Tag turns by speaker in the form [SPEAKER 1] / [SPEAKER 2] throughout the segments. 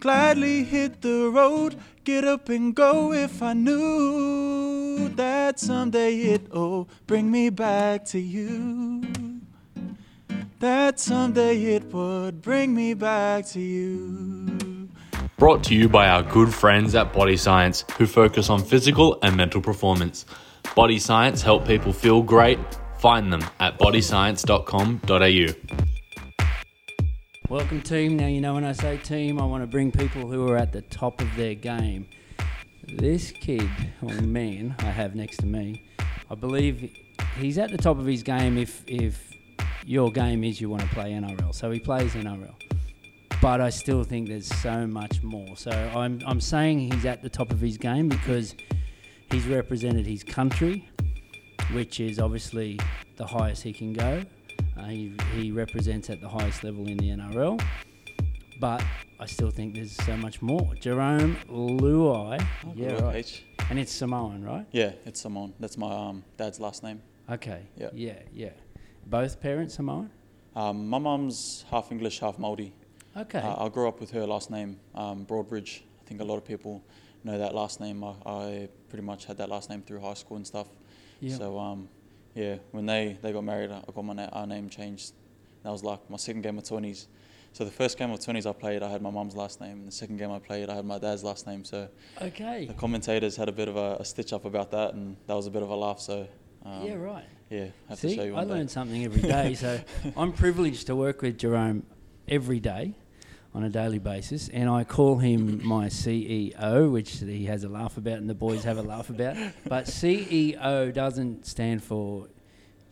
[SPEAKER 1] gladly hit the road, get up and go if I knew that someday it'll bring me back to you. That someday it would bring me back to you.
[SPEAKER 2] Brought to you by our good friends at Body Science, who focus on physical and mental performance. Body Science help people feel great. Find them at bodyscience.com.au.
[SPEAKER 3] Welcome, team. Now, you know, when I say team, I want to bring people who are at the top of their game. This kid, or man, I have next to me, I believe he's at the top of his game if, if your game is you want to play NRL. So he plays NRL. But I still think there's so much more. So I'm, I'm saying he's at the top of his game because he's represented his country, which is obviously the highest he can go. Uh, he, he represents at the highest level in the NRL, but I still think there's so much more. Jerome Luai, yeah, right,
[SPEAKER 1] H.
[SPEAKER 3] and it's Samoan, right?
[SPEAKER 1] Yeah, it's Simon. That's my um, dad's last name.
[SPEAKER 3] Okay,
[SPEAKER 1] Yeah.
[SPEAKER 3] yeah, yeah. Both parents Samoan.
[SPEAKER 1] Um, my mum's half English, half Māori.
[SPEAKER 3] Okay,
[SPEAKER 1] Uh, I grew up with her last name, um, Broadbridge. I think a lot of people know that last name. I, I pretty much had that last name through high school and stuff.
[SPEAKER 3] yeah.
[SPEAKER 1] So um, yeah, when they, they got married, I got my na- our name changed. That was like my second game of twenties. So the first game of twenties I played, I had my mum's last name. And the second game I played, I had my dad's last name. So
[SPEAKER 3] okay,
[SPEAKER 1] the commentators had a bit of a, a stitch up about that, and that was a bit of a laugh. So um,
[SPEAKER 3] yeah, right.
[SPEAKER 1] yeah, I have to show you
[SPEAKER 3] I learn something every day. so I'm privileged to work with Jerome every day on a daily basis, and I call him my CEO, which he has a laugh about, and the boys have a laugh about. But CEO doesn't stand for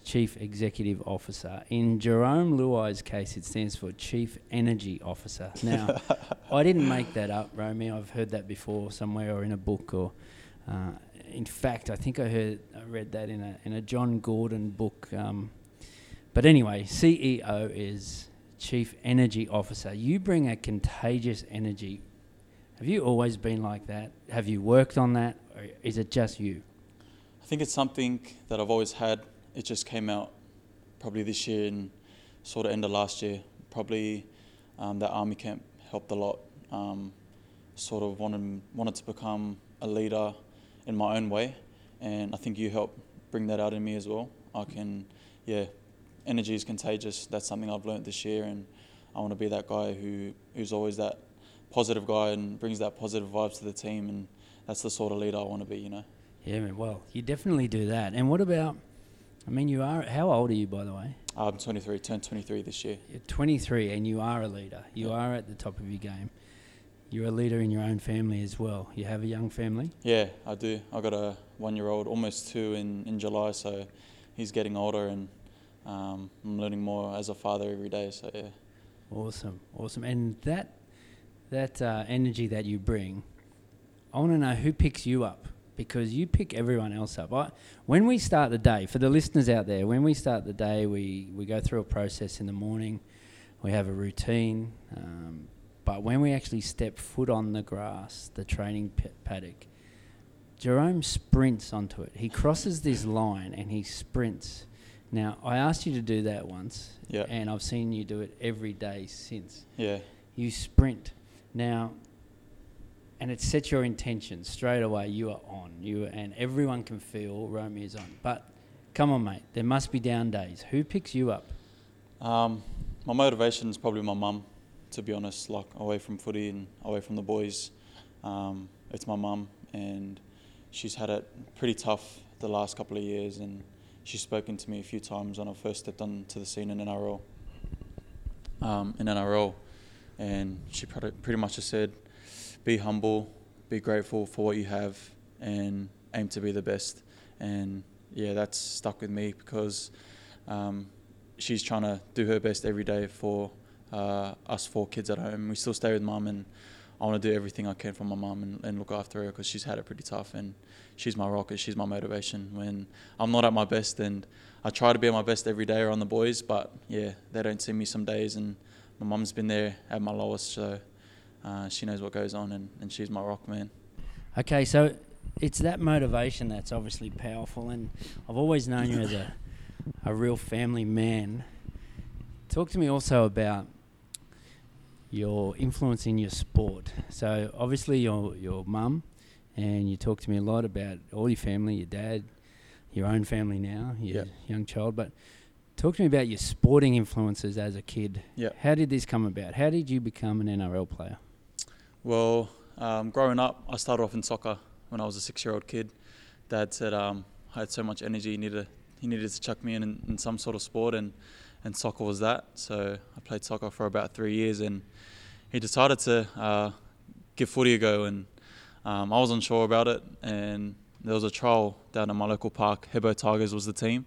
[SPEAKER 3] Chief Executive Officer. In Jerome Luai's case, it stands for Chief Energy Officer. Now, I didn't make that up, Romy. I've heard that before somewhere or in a book or. Uh, in fact, I think I heard, I read that in a in a John Gordon book. Um, but anyway, CEO is Chief Energy Officer. You bring a contagious energy. Have you always been like that? Have you worked on that, or is it just you?
[SPEAKER 1] I think it's something that I've always had. It just came out probably this year and sort of end of last year. Probably um, that army camp helped a lot. Um, sort of wanted wanted to become a leader in my own way, and I think you helped bring that out in me as well. I can, yeah, energy is contagious. That's something I've learnt this year, and I want to be that guy who who's always that positive guy and brings that positive vibes to the team, and that's the sort of leader I want to be. You know.
[SPEAKER 3] Yeah, man, well, you definitely do that. And what about? I mean, you are. How old are you, by the way?
[SPEAKER 1] I'm 23, turned 23 this year.
[SPEAKER 3] You're 23 and you are a leader. You
[SPEAKER 1] Yeah.
[SPEAKER 3] are at the top of your game. You're a leader in your own family as well. You have a young family.
[SPEAKER 1] Yeah, I do. I got a one-year-old, almost two in, in July, so he's getting older, and um, I'm learning more as a father every day. So yeah,
[SPEAKER 3] Awesome, awesome. And that that uh, energy that you bring, I want to know who picks you up because you pick everyone else up. I, when we start the day, for the listeners out there, when we start the day, we, we go through a process in the morning, we have a routine, um, but when we actually step foot on the grass, the training p- paddock, Jerome sprints onto it. He crosses this line and he sprints. Now, I asked you to do that once,
[SPEAKER 1] Yeah.
[SPEAKER 3] and I've seen you do it every day since.
[SPEAKER 1] yeah,
[SPEAKER 3] You sprint. Now, and it sets your intention straight away. You are on. You and everyone can feel Romy is on. But come on, mate. There must be down days. Who picks you up?
[SPEAKER 1] um, my motivation is probably my mum, to be honest. Like away from footy and away from the boys, um, it's my mum, and she's had it pretty tough the last couple of years, and she's spoken to me a few times when I first stepped onto the scene in NRL. Um, in NRL, and she pretty much just said, "Be humble, be grateful for what you have, and aim to be the best." And yeah, that's stuck with me because um, she's trying to do her best every day for uh, us four kids at home. We still stay with mum, and I want to do everything I can for my mum and, and look after her because she's had it pretty tough, and she's my rocket. She's my motivation when I'm not at my best, and I try to be at my best every day around the boys, but yeah, they don't see me some days, and my mum's been there at my lowest, so uh, she knows what goes on, and, and she's my rock man.
[SPEAKER 3] Okay, so it's that motivation that's obviously powerful, and I've always known you as a, a real family man. Talk to me also about your influence in your sport. So obviously your your mum, and you talk to me a lot about all your family, your dad, your own family now, your
[SPEAKER 1] Yep.
[SPEAKER 3] young child. But talk to me about your sporting influences as a kid.
[SPEAKER 1] Yep.
[SPEAKER 3] How did this come about? How did you become an NRL player?
[SPEAKER 1] Well, um, growing up, I started off in soccer when I was a six-year-old kid. Dad said um, I had so much energy, he needed he needed to chuck me in, in in some sort of sport, and and soccer was that. So I played soccer for about three years, and he decided to uh, give footy a go, and um, I wasn't sure about it, and there was a trial down at my local park. Hebo Tigers was the team,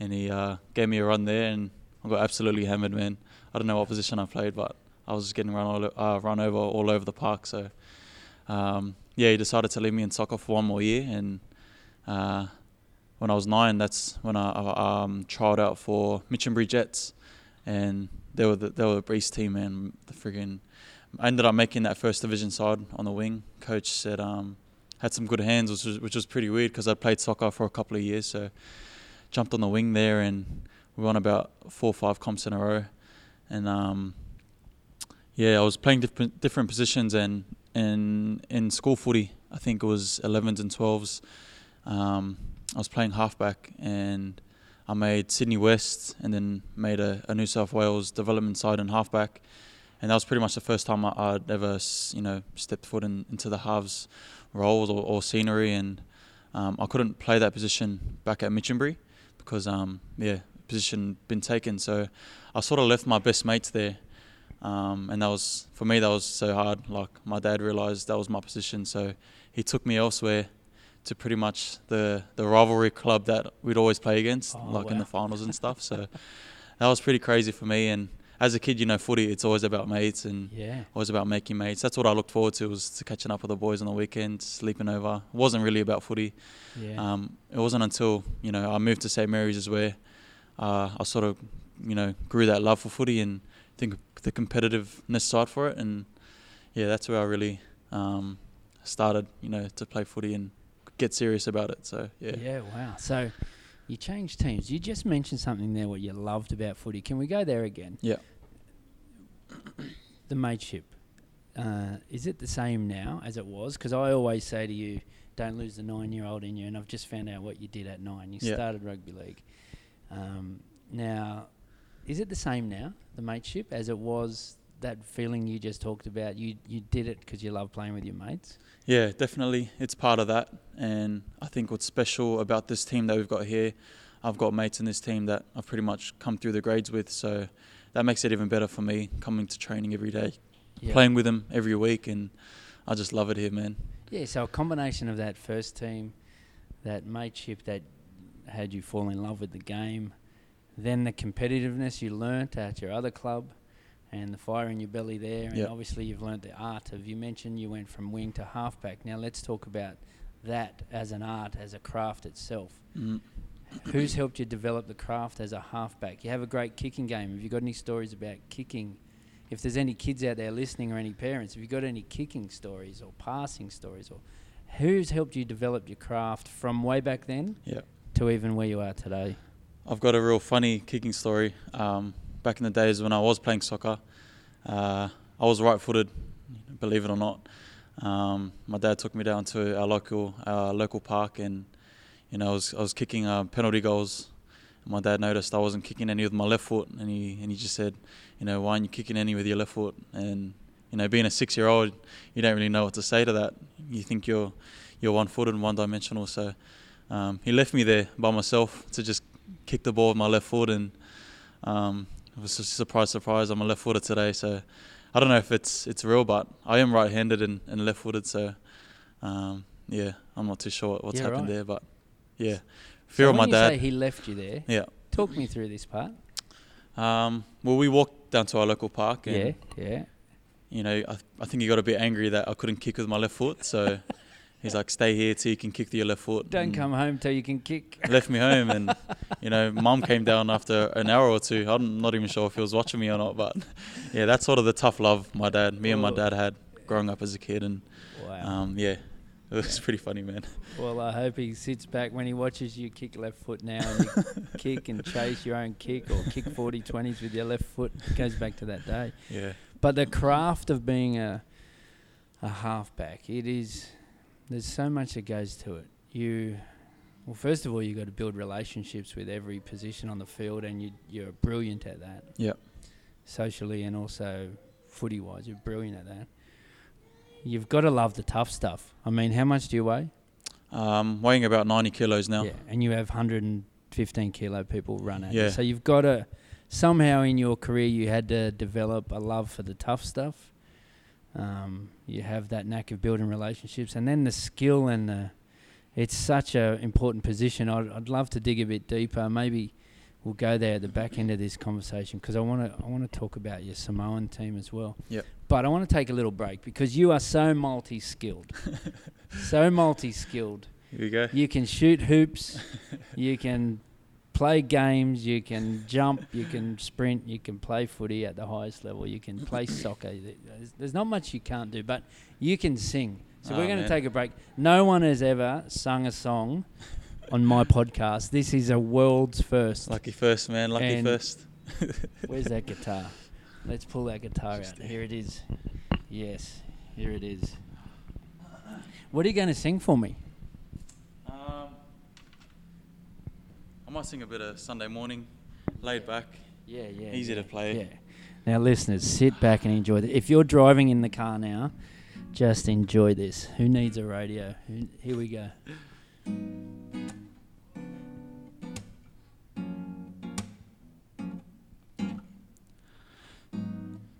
[SPEAKER 1] and he uh, gave me a run there, and I got absolutely hammered, man. I don't know what position I played, but I was just getting run all, uh, run over all over the park. So um, yeah, he decided to leave me in soccer for one more year, and uh, when I was nine, that's when I, I um, tried out for Minchinbury Jets, and they were the, they were the Breeze team, and The friggin' I ended up making that first division side on the wing. Coach said um, had some good hands, which was which was pretty weird because I played soccer for a couple of years, so jumped on the wing there, and we won about four or five comps in a row, and um, yeah, I was playing different different positions, and and in school footy, I think it was 11s and 12s. Um, I was playing halfback, and I made Sydney West, and then made a, a New South Wales development side in halfback, and that was pretty much the first time I, I'd ever, you know, stepped foot in, into the halves roles or, or scenery, and um, I couldn't play that position back at Minchinbury because, um, yeah, position been taken. So I sort of left my best mates there, um, and that was for me that was so hard. Like my dad realised that was my position, so he took me elsewhere to pretty much the the rivalry club that we'd always play against,
[SPEAKER 3] Oh,
[SPEAKER 1] like in the finals and stuff. So that was pretty crazy for me. And as a kid, you know, footy it's always about mates and
[SPEAKER 3] Yeah.
[SPEAKER 1] always about making mates. That's what I looked forward to was to catching up with the boys on the weekend, sleeping over. It wasn't really about footy.
[SPEAKER 3] Yeah.
[SPEAKER 1] Um, it wasn't until you know I moved to St Mary's is where uh, I sort of you know grew that love for footy and think the competitiveness side for it, and yeah, that's where I really um, started you know to play footy and get serious about it. So yeah,
[SPEAKER 3] Yeah, wow. So you changed teams. You just mentioned something there what you loved about footy. Can we go there again?
[SPEAKER 1] Yeah.
[SPEAKER 3] The mateship. Uh, is it the same now as it was? Because I always say to you, don't lose the nine year old in you. And I've just found out what you did at nine. You
[SPEAKER 1] Yeah.
[SPEAKER 3] started rugby league. Um, now, is it the same now, the mateship, as it was that feeling you just talked about? You, you did it because you love playing with your mates?
[SPEAKER 1] Yeah, definitely. It's part of that. And I think what's special about this team that we've got here, I've got mates in this team that I've pretty much come through the grades with. So that makes it even better for me coming to training every day,
[SPEAKER 3] Yeah.
[SPEAKER 1] playing with them every week. And I just love it here, man.
[SPEAKER 3] Yeah, so a combination of that first team, that mateship that had you fall in love with the game, then the competitiveness you learnt at your other club, and the fire in your belly there, and
[SPEAKER 1] Yep.
[SPEAKER 3] obviously you've learnt the art of. You mentioned you went from wing to halfback. Now let's talk about that as an art, as a craft itself.
[SPEAKER 1] Mm.
[SPEAKER 3] Who's helped you develop the craft as a halfback? You have a great kicking game. Have you got any stories about kicking? If there's any kids out there listening or any parents, have you got any kicking stories or passing stories or who's helped you develop your craft from way back then
[SPEAKER 1] Yeah.
[SPEAKER 3] to even where you are today?
[SPEAKER 1] I've got a real funny kicking story. Um, back in the days when I was playing soccer, uh, I was right-footed, believe it or not. Um, my dad took me down to our local our local park, and you know I was I was kicking uh, penalty goals. My dad noticed I wasn't kicking any with my left foot, and he and he just said, you know, why aren't you kicking any with your left foot? And you know, being a six-year-old, you don't really know what to say to that. You think you're you're one-footed and one-dimensional. So um, he left me there by myself to just kick the ball with my left foot, and um, was surprise, surprise. I'm a left footer today, so I don't know if it's it's real, but I am right-handed and, and left-footed, so um, yeah, I'm not too sure what's
[SPEAKER 3] Yeah,
[SPEAKER 1] happened
[SPEAKER 3] right.
[SPEAKER 1] there, but yeah,
[SPEAKER 3] So
[SPEAKER 1] fear of my dad.
[SPEAKER 3] say he left you there,
[SPEAKER 1] yeah.
[SPEAKER 3] talk me through this part.
[SPEAKER 1] Um, well, we walked down to our local park, and
[SPEAKER 3] Yeah, yeah.
[SPEAKER 1] you know, I, I think he got a bit angry that I couldn't kick with my left foot, so he's like, "Stay here till you can kick your left foot."
[SPEAKER 3] Don't come home till you can kick.
[SPEAKER 1] Left me home, and you know, mum came down after an hour or two. I'm not even sure if he was watching me or not, but yeah, that's sort of the tough love my dad, me and my dad had growing up as a kid, and
[SPEAKER 3] Wow.
[SPEAKER 1] um, yeah, it was pretty funny, man.
[SPEAKER 3] Well, I hope he sits back when he watches you kick left foot now and kick and chase your own kick or kick 40 20s with your left foot. It goes back to that day.
[SPEAKER 1] Yeah,
[SPEAKER 3] But the craft of being a a halfback, it is. There's so much that goes to it. You, well, first of all, you've got to build relationships with every position on the field, and you you're brilliant at that.
[SPEAKER 1] Yep.
[SPEAKER 3] Socially and also footy wise, you're brilliant at that. You've got to love the tough stuff. I mean, how much do you weigh?
[SPEAKER 1] Um, weighing about 90 kilos now.
[SPEAKER 3] Yeah, and you have 115 kilo people run at you.
[SPEAKER 1] Yeah.
[SPEAKER 3] So you've got to somehow in your career you had to develop a love for the tough stuff. Um, you have that knack of building relationships, and then the skill and the. It's such a important position. I'd, I'd love to dig a bit deeper. Maybe we'll go there at the back end of this conversation because I want to. I want to talk about your Samoan team as well.
[SPEAKER 1] Yep.
[SPEAKER 3] But I want to take a little break because you are so multi-skilled, so multi-skilled.
[SPEAKER 1] Here we go.
[SPEAKER 3] You can shoot hoops, you can play games, you can jump, you can sprint, you can play footy at the highest level, you can play soccer. There's, there's not much you can't do, but you can sing. So
[SPEAKER 1] Oh,
[SPEAKER 3] we're going to take a break. No one has ever sung a song on my podcast. This is a world's first.
[SPEAKER 1] Lucky first, man. Lucky
[SPEAKER 3] And-
[SPEAKER 1] first.
[SPEAKER 3] Where's that guitar? Let's pull that guitar out. Here it is. Yes, here it is. What are you going to sing for me?
[SPEAKER 1] Um, I might sing a bit of Sunday morning, laid back.
[SPEAKER 3] Yeah, yeah.
[SPEAKER 1] Easy
[SPEAKER 3] yeah,
[SPEAKER 1] to play.
[SPEAKER 3] Yeah. Now, listeners, sit back and enjoy this. If you're driving in the car now, just enjoy this. Who needs a radio? Here we go.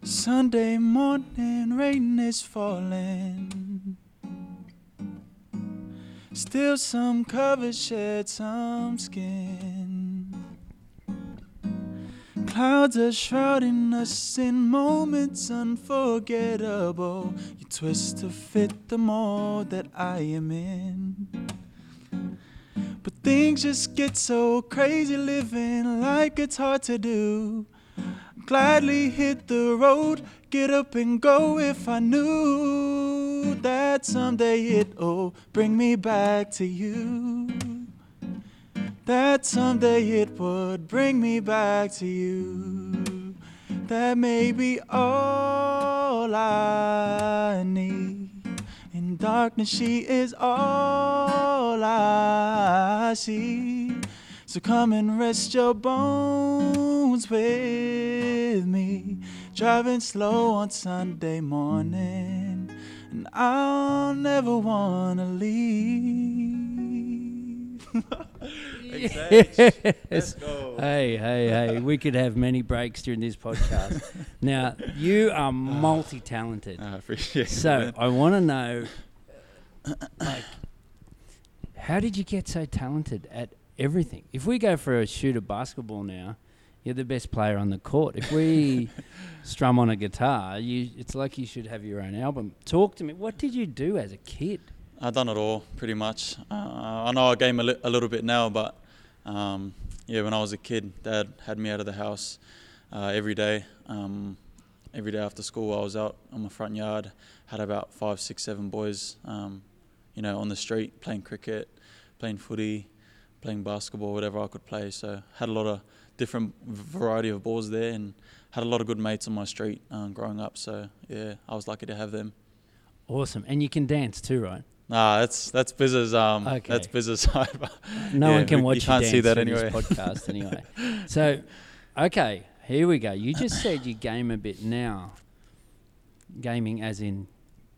[SPEAKER 1] Sunday morning, rain is falling. Still, some covers shed some skin. Clouds are shrouding us in moments unforgettable. You twist to fit the mold that I am in. But things just get so crazy living like it's hard to do. Gladly hit the road, get up and go if I knew that someday it'll bring me back to you. That someday it would bring me back to you. That may be all I need. In darkness, she is all I see. So come and rest your bones with me. Driving slow on Sunday morning, and I'll never wanna leave.
[SPEAKER 3] Yes.
[SPEAKER 1] go.
[SPEAKER 3] Hey, hey, hey. We could have many breaks during this podcast. now, you are multi talented.
[SPEAKER 1] I appreciate it.
[SPEAKER 3] So
[SPEAKER 1] man.
[SPEAKER 3] I want to know, like, how did you get so talented at everything? If we go for a shoot of basketball now, you're the best player on the court. If we strum on a guitar, you it's like you should have your own album. Talk to me. What did you do as a kid?
[SPEAKER 1] I've done it all pretty much. Uh, I know I game a, li- a little bit now, but um, yeah, when I was a kid, Dad had me out of the house uh, every day. Um, every day after school, I was out on my front yard. Had about five, six, seven boys, um, you know, on the street playing cricket, playing footy, playing basketball, whatever I could play. So had a lot of different variety of balls there, and had a lot of good mates on my street um, growing up. So yeah, I was lucky to have them.
[SPEAKER 3] Awesome. And you can dance too, right?
[SPEAKER 1] Nah, that's that's Biz's um
[SPEAKER 3] Okay.
[SPEAKER 1] that's Biz's side.
[SPEAKER 3] No
[SPEAKER 1] Yeah,
[SPEAKER 3] one can
[SPEAKER 1] we-
[SPEAKER 3] watch
[SPEAKER 1] you
[SPEAKER 3] you,
[SPEAKER 1] can't see that anyway.
[SPEAKER 3] podcast anyway. So, okay, here we go. You just said you game a bit now. Gaming as in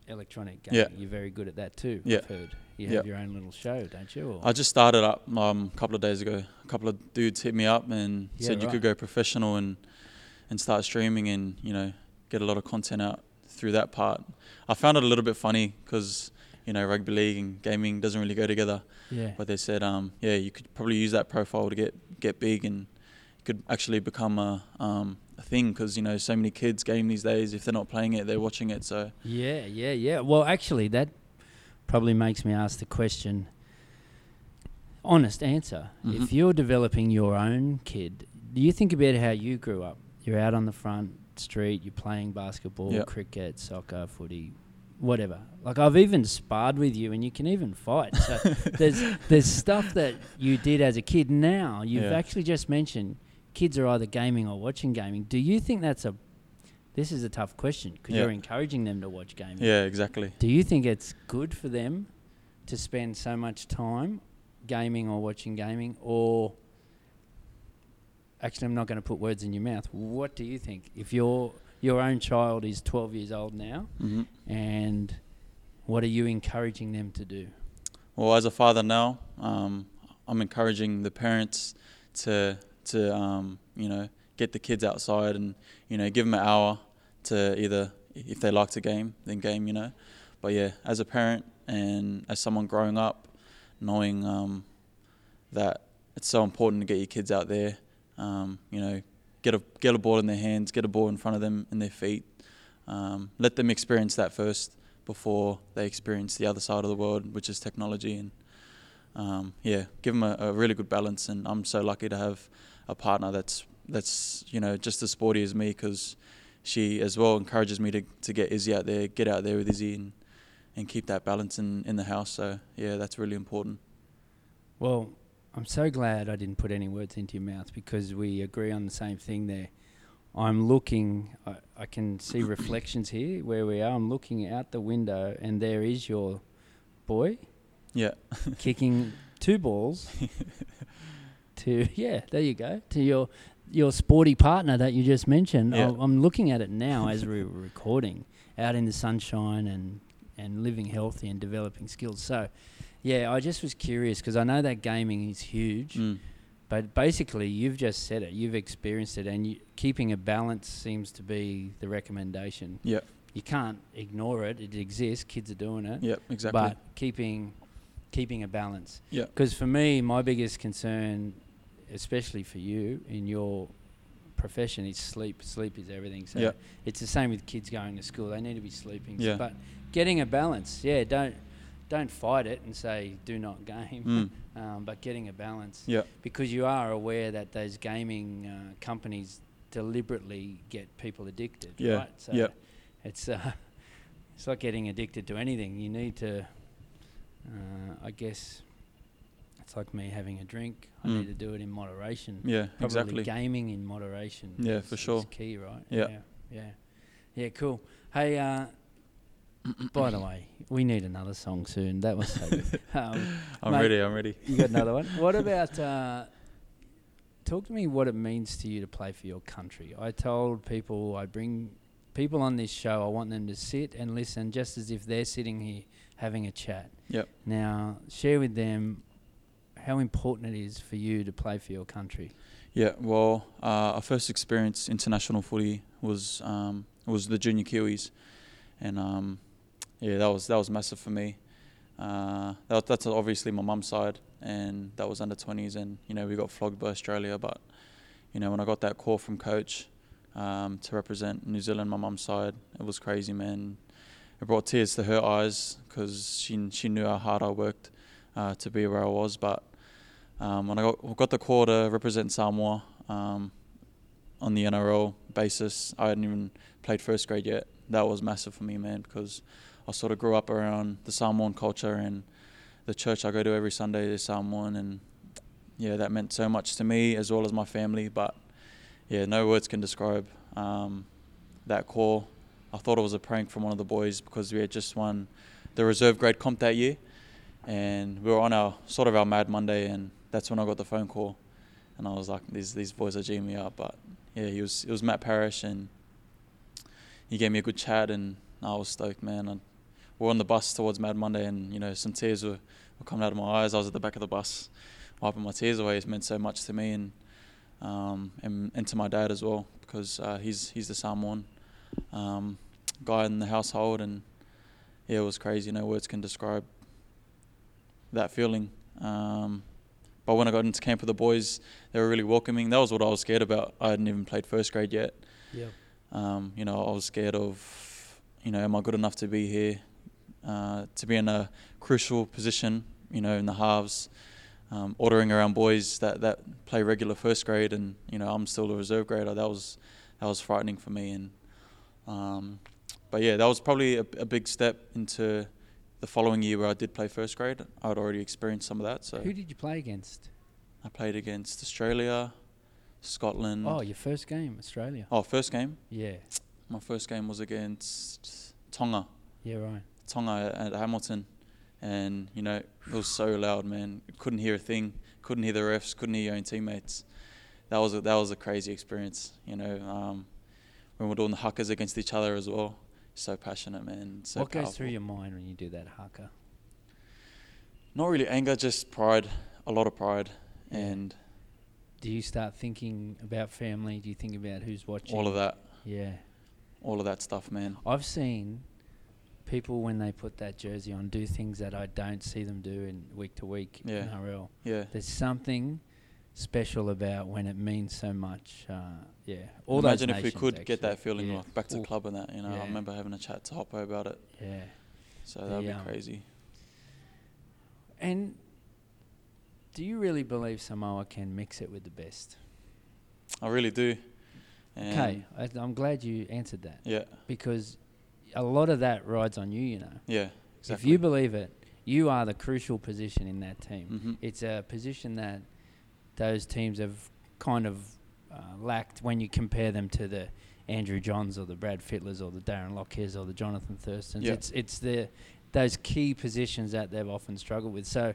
[SPEAKER 3] electronic gaming.
[SPEAKER 1] Yeah.
[SPEAKER 3] You're very good at that too,
[SPEAKER 1] Yeah.
[SPEAKER 3] I've heard. You have your own little show, don't you? Or-
[SPEAKER 1] I just started up um, a couple of days ago. A couple of dudes hit me up and
[SPEAKER 3] Yeah,
[SPEAKER 1] said you
[SPEAKER 3] right.
[SPEAKER 1] could go professional and and start streaming and you know get a lot of content out through that part. I found it a little bit funny because you know rugby league and gaming doesn't really go together.
[SPEAKER 3] yeah.
[SPEAKER 1] But they said um, yeah you could probably use that profile to get get big and it could actually become a um, a thing because you know so many kids game these days. If they're not playing it, they're watching it. So
[SPEAKER 3] Yeah, yeah, yeah. Well, actually, that probably makes me ask the question. Honest answer. If
[SPEAKER 1] Mhm.
[SPEAKER 3] you're developing your own kid, do you think about how you grew up? You're out on the front street, you're playing basketball,
[SPEAKER 1] Yeah.
[SPEAKER 3] cricket, soccer, footy, whatever. Like I've even sparred with you, and you can even fight. So there's there's stuff that you did as a kid. Now you've
[SPEAKER 1] Yeah.
[SPEAKER 3] actually just mentioned kids are either gaming or watching gaming. Do you think that's a this is a tough question because
[SPEAKER 1] Yeah.
[SPEAKER 3] you're encouraging them to watch gaming.
[SPEAKER 1] Yeah, exactly.
[SPEAKER 3] Do you think it's good for them to spend so much time gaming or watching gaming, or actually, I'm not going to put words in your mouth. What do you think if your your own child is 12 years old now,
[SPEAKER 1] hmm
[SPEAKER 3] and what are you encouraging them to do?
[SPEAKER 1] Well, as a father now, um, I'm encouraging the parents to to um, you know get the kids outside and you know give them an hour to either if they like to game then game you know. But yeah, as a parent and as someone growing up, knowing um, that it's so important to get your kids out there, um, you know, get a get a ball in their hands, get a ball in front of them in their feet, um, let them experience that first before they experience the other side of the world, which is technology. And um, yeah, give them a, a really good balance. And I'm so lucky to have a partner that's that's you know just as sporty as me because she as well encourages me to, to get Izzy out there, get out there with Izzy, and and keep that balance in, in the house. So yeah, that's really important.
[SPEAKER 3] Well, I'm so glad I didn't put any words into your mouth because we agree on the same thing there. I'm looking, I, I can see reflections here where we are. I'm looking out the window, and there is your boy
[SPEAKER 1] Yeah,
[SPEAKER 3] kicking two balls to, yeah, there you go, to your your sporty partner that you just mentioned.
[SPEAKER 1] Yeah.
[SPEAKER 3] I'm- looking at it now as we're recording, out in the sunshine and, and living healthy and developing skills. So, yeah, I just was curious because I know that gaming is huge.
[SPEAKER 1] mm,
[SPEAKER 3] But basically, you've just said it. You've experienced it, and you, keeping a balance seems to be the recommendation.
[SPEAKER 1] yeah,
[SPEAKER 3] You can't ignore it; it exists. Kids are doing it.
[SPEAKER 1] yeah, exactly.
[SPEAKER 3] But keeping keeping a balance.
[SPEAKER 1] Yeah.
[SPEAKER 3] Because for me, my biggest concern, especially for you in your profession, is sleep. Sleep is everything. So
[SPEAKER 1] Yeah.
[SPEAKER 3] it's the same with kids going to school. They need to be sleeping.
[SPEAKER 1] Yeah.
[SPEAKER 3] But getting a balance, yeah. Don't don't fight it and say do not game.
[SPEAKER 1] Mm,
[SPEAKER 3] Um, but getting a balance
[SPEAKER 1] yeah,
[SPEAKER 3] because you are aware that those gaming uh, companies deliberately get people addicted,
[SPEAKER 1] Yeah,
[SPEAKER 3] right? So
[SPEAKER 1] yeah.
[SPEAKER 3] it's uh, it's like getting addicted to anything. You need to, uh, I guess, it's like me having a drink. I
[SPEAKER 1] Mm.
[SPEAKER 3] need to do it in moderation.
[SPEAKER 1] yeah,
[SPEAKER 3] Probably
[SPEAKER 1] exactly.
[SPEAKER 3] gaming in moderation.
[SPEAKER 1] Yeah,
[SPEAKER 3] is-
[SPEAKER 1] for
[SPEAKER 3] is
[SPEAKER 1] sure.
[SPEAKER 3] key, right?
[SPEAKER 1] Yeah.
[SPEAKER 3] yeah, yeah, yeah. Cool. Hey, uh, by the way, we need another song soon. That was so good. Um,
[SPEAKER 1] I'm
[SPEAKER 3] mate,
[SPEAKER 1] ready. I'm ready.
[SPEAKER 3] you got another one? What about uh, talk to me what it means to you to play for your country? I told people I bring people on this show. I want them to sit and listen, just as if they're sitting here having a chat.
[SPEAKER 1] Yep.
[SPEAKER 3] Now, share with them how important it is for you to play for your country.
[SPEAKER 1] Yeah, well, uh, our first experience international footy was um, was the junior Kiwis, and um, yeah, that was that was massive for me. Uh, that, that's obviously my mum's side, and that was under twenties, and you know we got flogged by Australia. But you know when I got that call from coach um, to represent New Zealand, my mum's side, it was crazy, man. It brought tears to her eyes because she she knew how hard I worked uh, to be where I was, but um, when I got, got the call to represent Samoa um, on the NRL basis, I hadn't even played first grade yet. That was massive for me, man, because I sort of grew up around the Samoan culture and the church I go to every Sunday is Samoan, and yeah, that meant so much to me as well as my family. But yeah, no words can describe um, that call. I thought it was a prank from one of the boys because we had just won the reserve grade comp that year, and we were on our sort of our Mad Monday, and that's when I got the phone call, and I was like, these these boys are G'ing me up. But yeah, he was it was Matt Parish, and he gave me a good chat, and I was stoked, man. We were on the bus towards Mad Monday, and you know some tears were, were coming out of my eyes. I was at the back of the bus, wiping my tears away. It meant so much to me, and um, and, and to my dad as well, because uh, he's he's the Samoan um, guy in the household, and yeah, it was crazy. No words can describe that feeling. Um, but when I got into camp with the boys, they were really welcoming. That was what I was scared about. I hadn't even played first grade yet.
[SPEAKER 3] Yeah.
[SPEAKER 1] Um, you know, I was scared of, you know, am I good enough to be here, uh, to be in a crucial position, you know, in the halves, um, ordering around boys that, that play regular first grade, and you know, I'm still a reserve grader. That was that was frightening for me, and um, but yeah, that was probably a, a big step into the following year where I did play first grade. I'd already experienced some of that, so
[SPEAKER 3] Who did you play against?
[SPEAKER 1] I played against Australia, Scotland.
[SPEAKER 3] Oh, your first game, Australia.
[SPEAKER 1] oh, first game.
[SPEAKER 3] Yeah.
[SPEAKER 1] My first game was against Tonga.
[SPEAKER 3] Yeah, right.
[SPEAKER 1] Tonga at Hamilton, and you know it was so loud, man. Couldn't hear a thing. Couldn't hear the refs. Couldn't hear your own teammates. That was a, that was a crazy experience. You know, um, when we're doing the hakas against each other as well. So passionate, man. So
[SPEAKER 3] what
[SPEAKER 1] powerful.
[SPEAKER 3] goes through your mind when you do that haka?
[SPEAKER 1] Not really anger, just pride. A lot of pride,
[SPEAKER 3] Yeah.
[SPEAKER 1] and
[SPEAKER 3] Do you start thinking about family? Do you think about who's watching?
[SPEAKER 1] all of that,
[SPEAKER 3] Yeah.
[SPEAKER 1] all of that stuff, man.
[SPEAKER 3] I've seen people when they put that jersey on do things that I don't see them do in week to week
[SPEAKER 1] Yeah.
[SPEAKER 3] in NRL.
[SPEAKER 1] Yeah.
[SPEAKER 3] There's something special about when it means so much. Uh, yeah. All
[SPEAKER 1] Imagine
[SPEAKER 3] those
[SPEAKER 1] if we
[SPEAKER 3] nations,
[SPEAKER 1] could get that feeling
[SPEAKER 3] Yeah.
[SPEAKER 1] like back to
[SPEAKER 3] Ooh,
[SPEAKER 1] club and that. You know,
[SPEAKER 3] Yeah.
[SPEAKER 1] I remember having a chat to Hoppo about it.
[SPEAKER 3] Yeah.
[SPEAKER 1] So that'd
[SPEAKER 3] The,
[SPEAKER 1] be
[SPEAKER 3] um,
[SPEAKER 1] crazy.
[SPEAKER 3] And do you really believe Samoa can mix it with the best?
[SPEAKER 1] I really do.
[SPEAKER 3] Okay, I, I'm glad you answered that
[SPEAKER 1] Yeah.
[SPEAKER 3] because a lot of that rides on you. You know,
[SPEAKER 1] Yeah.
[SPEAKER 3] if you believe it, you are the crucial position in that team.
[SPEAKER 1] hmm
[SPEAKER 3] It's a position that those teams have kind of uh, lacked when you compare them to the Andrew Johns or the Brad Fittlers or the Darren Lockyer's or the Jonathan Thurstons.
[SPEAKER 1] Yeah.
[SPEAKER 3] It's it's the those key positions that they've often struggled with. So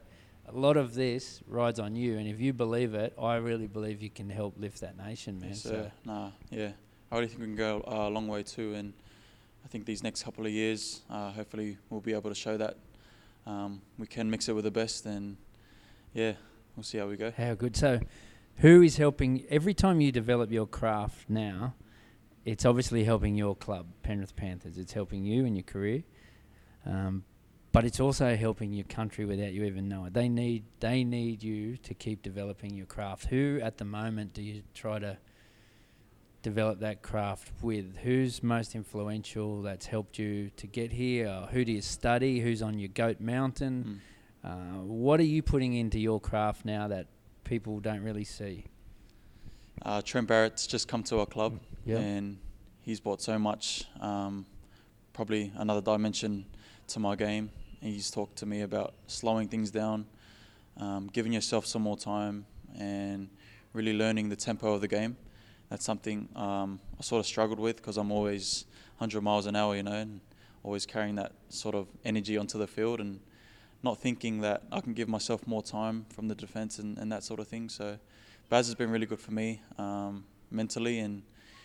[SPEAKER 3] a lot of this rides on you, and if you believe it, I really believe you can help lift that nation, man.
[SPEAKER 1] Yes,
[SPEAKER 3] so
[SPEAKER 1] sir. Nah, yeah. I really think we can go uh, a long way too, and I think these next couple of years, uh, hopefully, we'll be able to show that um, we can mix it with the best, and yeah, we'll see how we go.
[SPEAKER 3] How good. So, who is helping every time you develop your craft now? It's obviously helping your club, Penrith Panthers. It's helping you and your career, um, but it's also helping your country without you even knowing. it. They need they need you to keep developing your craft. Who at the moment do you try to develop that craft with? Who's most influential? That's helped you to get here. Who do you study? Who's on your goat mountain?
[SPEAKER 1] Mm.
[SPEAKER 3] Uh, what are you putting into your craft now that people don't really see?
[SPEAKER 1] Uh, Trent Barrett's just come to our club,
[SPEAKER 3] Yeah.
[SPEAKER 1] and he's brought so much, um, probably another dimension to my game. He's talked to me about slowing things down, um, giving yourself some more time, and really learning the tempo of the game. That's something um, I sort of struggled with because I'm always 100 miles an hour, you know, and always carrying that sort of energy onto the field and not thinking that I can give myself more time from the defence and, and that sort of thing. So Baz has been really good for me um, mentally and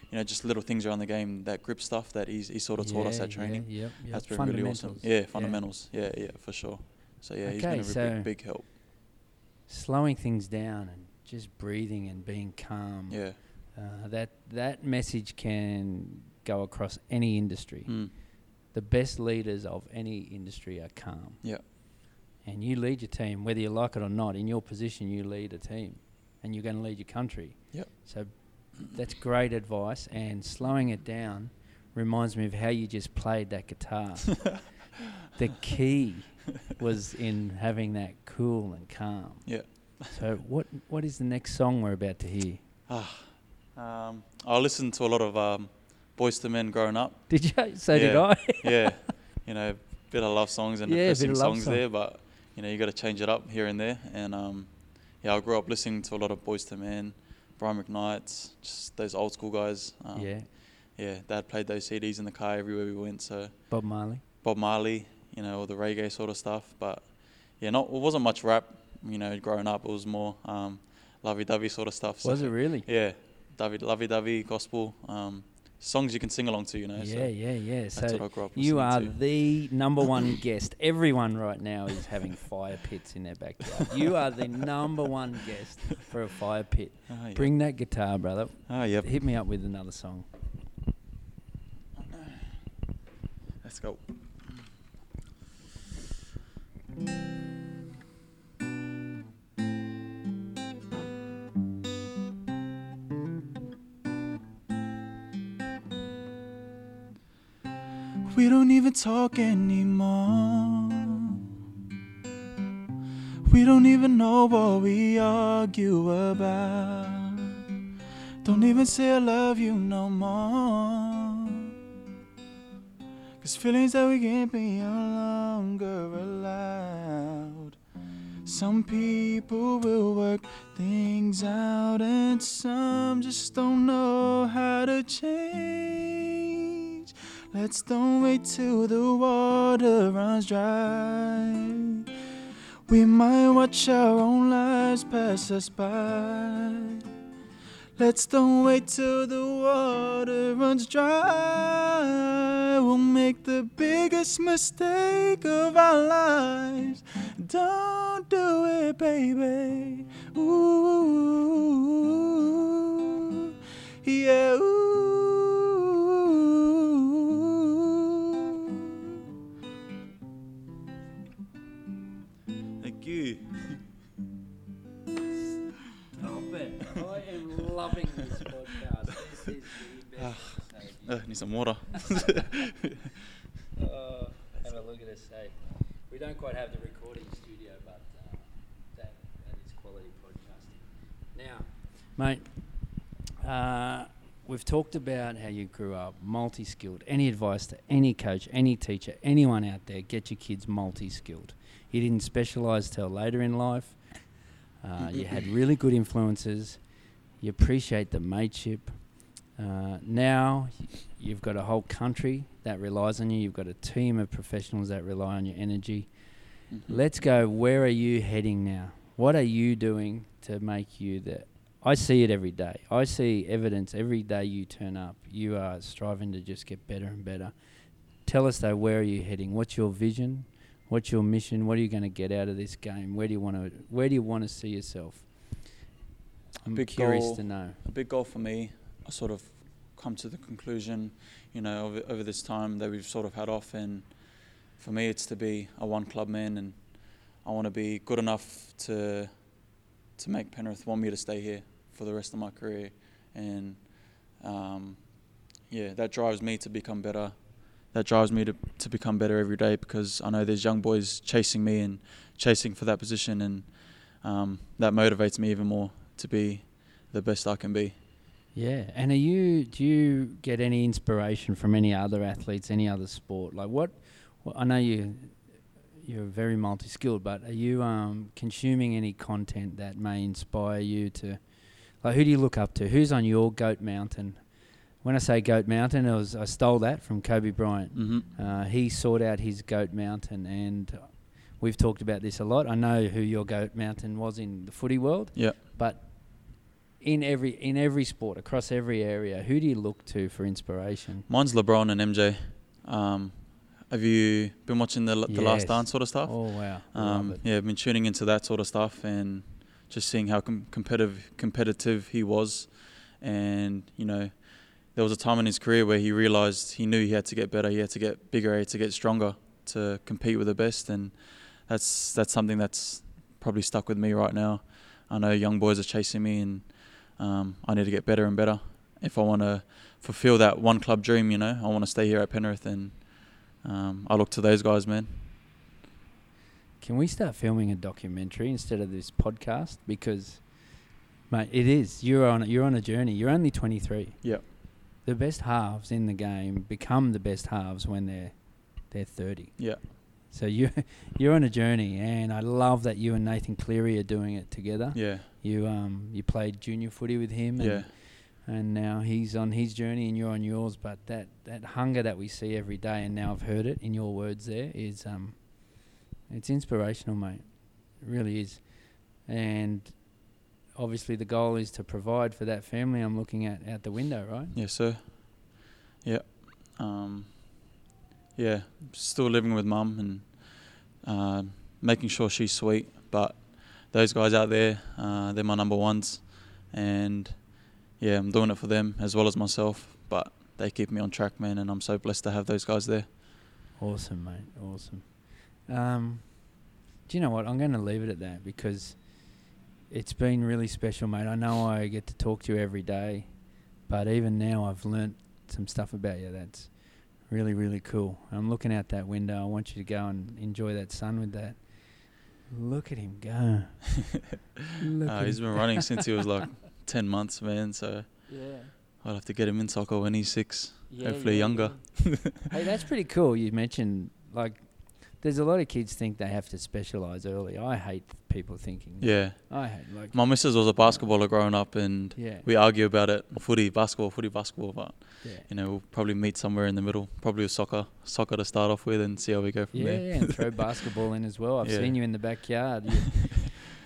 [SPEAKER 1] you know just little things around the game that grip stuff that he's he sort of taught us at training.
[SPEAKER 3] Yeah, yep, yep.
[SPEAKER 1] That's been really awesome.
[SPEAKER 3] Fundamentals.
[SPEAKER 1] Yeah, fundamentals. Yeah, yeah, for sure. So yeah, he's been a
[SPEAKER 3] so-
[SPEAKER 1] big, big help.
[SPEAKER 3] Slowing things down and just breathing and being calm.
[SPEAKER 1] Yeah.
[SPEAKER 3] Uh, that that message can go across any industry.
[SPEAKER 1] Mm.
[SPEAKER 3] The best leaders of any industry are calm.
[SPEAKER 1] Yeah.
[SPEAKER 3] And you lead your team, whether you like it or not. In your position, you lead a team, and you're going to lead your country.
[SPEAKER 1] Yep.
[SPEAKER 3] So that's great advice. And slowing it down reminds me of how you just played that guitar. the key was in having that cool and calm.
[SPEAKER 1] Yeah.
[SPEAKER 3] So what what is the next song we're about to hear?
[SPEAKER 1] Ah, Um, I listened to a lot of um, Boyz II Men growing up.
[SPEAKER 3] Did you? So did I.
[SPEAKER 1] yeah, you know, bit of love songs and
[SPEAKER 3] Yeah,
[SPEAKER 1] depressing songs
[SPEAKER 3] song.
[SPEAKER 1] there, but you know, you got to change it up here and there. And um, yeah, I grew up listening to a lot of Boyz II Men, Brian McKnight, just those old school guys. Um,
[SPEAKER 3] yeah.
[SPEAKER 1] yeah, Dad played those CDs in the car everywhere we went. So
[SPEAKER 3] Bob Marley.
[SPEAKER 1] Bob Marley, you know, all the reggae sort of stuff. But yeah, not it wasn't much rap. You know, growing up, it was more um, lovey-dovey sort of stuff.
[SPEAKER 3] Was
[SPEAKER 1] so,
[SPEAKER 3] it really?
[SPEAKER 1] Yeah, lovey-dovey gospel um, songs you can sing along to. You know,
[SPEAKER 3] Yeah,
[SPEAKER 1] so
[SPEAKER 3] yeah, yeah. So
[SPEAKER 1] what I grew up
[SPEAKER 3] you are
[SPEAKER 1] to.
[SPEAKER 3] the number one guest. Everyone right now is having fire pits in their backyard. You are the number one guest for a fire pit.
[SPEAKER 1] Ah, yeah.
[SPEAKER 3] Bring that guitar, brother.
[SPEAKER 1] Ah, yep.
[SPEAKER 3] Hit me up with another song.
[SPEAKER 1] Let's go. We don't even talk anymore. We don't even know what we argue about. Don't even say I love you no more. Cause feelings that we can't be no longer allowed. Some people will work things out, and some just don't know how to change. Let's don't wait till the water runs dry. We might watch our own lives pass us by. Let's don't wait till the water runs dry. We'll make the biggest mistake of our lives. Don't do it, baby. Ooh, some water.
[SPEAKER 3] Uh, have a look at us say. We don't quite have the recording studio, but uh, that, that is quality podcasting. Now, mate, uh, we've talked about how you grew up multi skilled. Any advice to any coach, any teacher, anyone out there, get your kids multi skilled. You didn't specialise till later in life. Uh, you had really good influences. You appreciate the mateship. Uh, now you've got a whole country that relies on you. You've got a team of professionals that rely on your energy. Let's go. Where are you heading now? What are you doing to make you the? I see it every day. I see evidence every day you turn up. You are striving to just get better and better. Tell us though, where are you heading? What's your vision? What's your mission? What are you going to get out of this game? Where do you want to? Where do you want to see yourself? I'm
[SPEAKER 1] big
[SPEAKER 3] curious
[SPEAKER 1] goal.
[SPEAKER 3] to know.
[SPEAKER 1] a big goal for me. I sort of come to the conclusion, you know, over, over this time that we've sort of had off, and for me, it's to be a one club man, and I want to be good enough to to make Penrith want me to stay here for the rest of my career, and um, yeah, that drives me to become better. That drives me to, to become better every day because I know there's young boys chasing me and chasing for that position, and um, that motivates me even more to be the best I can be.
[SPEAKER 3] Yeah, and are you? Do you get any inspiration from any other athletes, any other sport? Like what? what I know you. You're very multi-skilled, but are you um, consuming any content that may inspire you to? Like, who do you look up to? Who's on your goat mountain? When I say goat mountain, it was I stole that from Kobe Bryant.
[SPEAKER 1] hmm
[SPEAKER 3] Uh, he sought out his goat mountain, and we've talked about this a lot. I know who your goat mountain was in the footy world.
[SPEAKER 1] Yeah.
[SPEAKER 3] But in every in every sport across every area, who do you look to for inspiration?
[SPEAKER 1] Mine's LeBron and MJ. Um, have you been watching the the
[SPEAKER 3] Yes.
[SPEAKER 1] Last Dance sort of stuff?
[SPEAKER 3] Oh wow,
[SPEAKER 1] um, yeah, I've been tuning into that sort of stuff and just seeing how com- competitive competitive he was, and you know, there was a time in his career where he realized he knew he had to get better, he had to get bigger, he had to get stronger to compete with the best, and that's that's something that's probably stuck with me right now. I know young boys are chasing me, and um, I need to get better and better if I want to fulfill that one club dream. You know, I want to stay here at Penrith, and um, I look to those guys, man.
[SPEAKER 3] Can we start filming a documentary instead of this podcast? Because, mate, it is. You're on you're on a journey. You're only 23.
[SPEAKER 1] Yep.
[SPEAKER 3] The best halves in the game become the best halves when they're they're 30.
[SPEAKER 1] Yeah.
[SPEAKER 3] So you you're on a journey, and I love that you and Nathan Cleary are doing it together.
[SPEAKER 1] Yeah,
[SPEAKER 3] You um you played junior footy with him. And
[SPEAKER 1] yeah,
[SPEAKER 3] and now he's on his journey and you're on yours. But that, that hunger that we see every day, and now I've heard it in your words there, is um, it's inspirational, mate. It really is. And obviously, the goal is to provide for that family. I'm looking at out the window, right?
[SPEAKER 1] yes, sir. Yeah, um, yeah. Still living with mum and uh, making sure she's sweet. But those guys out there, uh, they're my number ones, and yeah, I'm doing it for them as well as myself. But they keep me on track, man, and I'm so blessed to have those guys there.
[SPEAKER 3] Awesome, mate. Awesome. Um, do you know what? I'm going to leave it at that because it's been really special, mate. I know I get to talk to you every day, but even now I've learnt some stuff about you that's really, really cool. I'm looking out that window. I want you to go and enjoy that sun with that. Look at him go. Look
[SPEAKER 1] Uh,
[SPEAKER 3] at
[SPEAKER 1] he's
[SPEAKER 3] him.
[SPEAKER 1] been running since he was like 10 months, man. So
[SPEAKER 3] Yeah.
[SPEAKER 1] I'll have to get him in soccer when he's six.
[SPEAKER 3] Yeah,
[SPEAKER 1] Hopefully
[SPEAKER 3] yeah,
[SPEAKER 1] younger.
[SPEAKER 3] yeah. hey, that's pretty cool. You mentioned like there's a lot of kids think they have to specialize early. I hate people thinking.
[SPEAKER 1] Yeah.
[SPEAKER 3] I hate like
[SPEAKER 1] My missus was a basketballer growing up, and
[SPEAKER 3] yeah,
[SPEAKER 1] we argue about it. Footy, basketball, footy, basketball. But
[SPEAKER 3] yeah.
[SPEAKER 1] you know, we'll probably meet somewhere in the middle. Probably with soccer, soccer to start off with, and see how we go from
[SPEAKER 3] Yeah,
[SPEAKER 1] there.
[SPEAKER 3] Yeah, and throw basketball in as well. I've
[SPEAKER 1] Yeah.
[SPEAKER 3] seen you in the backyard.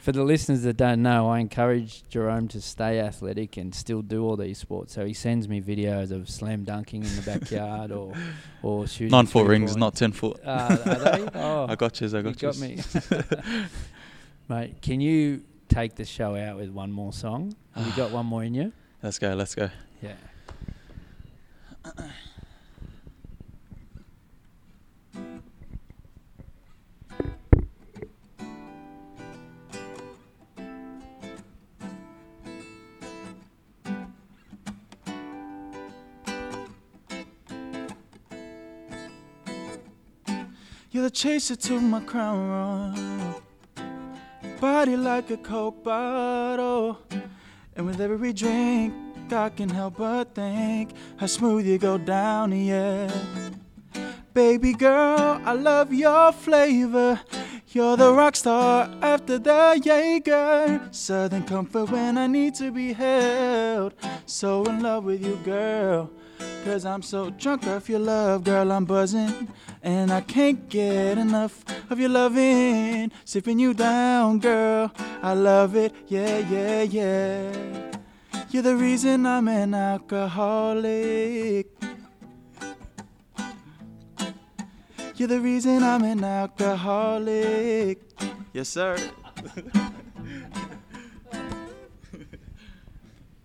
[SPEAKER 3] For the listeners that don't know, I encourage Jerome to stay athletic and still do all these sports. So he sends me videos of slam dunking in the backyard or or shooting.
[SPEAKER 1] Nine foot rings, not ten foot.
[SPEAKER 3] Uh, are they? Oh,
[SPEAKER 1] I got you. I
[SPEAKER 3] you
[SPEAKER 1] got
[SPEAKER 3] got
[SPEAKER 1] you.
[SPEAKER 3] me, mate. Can you take the show out with one more song? Have you got one more in you?
[SPEAKER 1] Let's go. Let's go.
[SPEAKER 3] Yeah.
[SPEAKER 1] You're the chaser to my crown royal. Body like a coke bottle. And with every drink, I can help but think how smooth you go down, yeah. Baby girl, I love your flavor. You're the rock star after the Jaeger. Southern comfort when I need to be held. So in love with you, girl. Cause I'm so drunk off your love, girl, I'm buzzing. And I can't get enough of your loving. Sipping you down, girl. I love it, yeah, yeah, yeah. You're the reason I'm an alcoholic. You're the reason I'm an alcoholic. Yes, sir.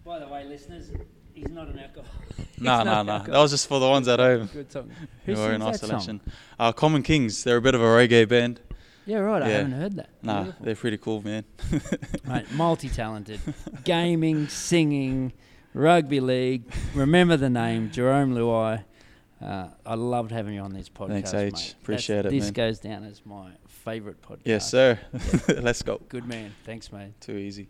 [SPEAKER 3] By the way, listeners, he's not an alcoholic.
[SPEAKER 1] Nah, no, no. That was just for the ones at home
[SPEAKER 3] Good song.
[SPEAKER 1] who
[SPEAKER 3] Who
[SPEAKER 1] are in
[SPEAKER 3] sings that song?
[SPEAKER 1] isolation. Uh, Common Kings, they're a bit of a reggae band.
[SPEAKER 3] Yeah, right. I haven't heard that.
[SPEAKER 1] Nah,
[SPEAKER 3] Beautiful.
[SPEAKER 1] they're pretty cool, man.
[SPEAKER 3] Mate, multi-talented, gaming, singing, rugby league. Remember the name Jarome Luai. Uh, I loved having you on this podcast.
[SPEAKER 1] Thanks,
[SPEAKER 3] mate.
[SPEAKER 1] H.
[SPEAKER 3] That's-
[SPEAKER 1] Appreciate it,
[SPEAKER 3] This
[SPEAKER 1] man.
[SPEAKER 3] goes down as my favourite podcast.
[SPEAKER 1] yes, sir. Let's go.
[SPEAKER 3] Good man. Thanks, mate.
[SPEAKER 1] Too easy.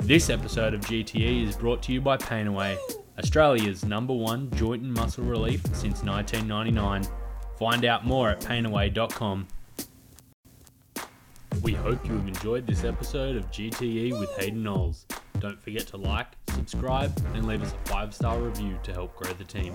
[SPEAKER 2] This episode of GTE is brought to you by Painaway, Australia's number one joint and muscle relief since 1999. Find out more at painaway.com. We hope you have enjoyed this episode of GTE with Hayden Knowles. Don't forget to like, subscribe, and leave us a five star review to help grow the team.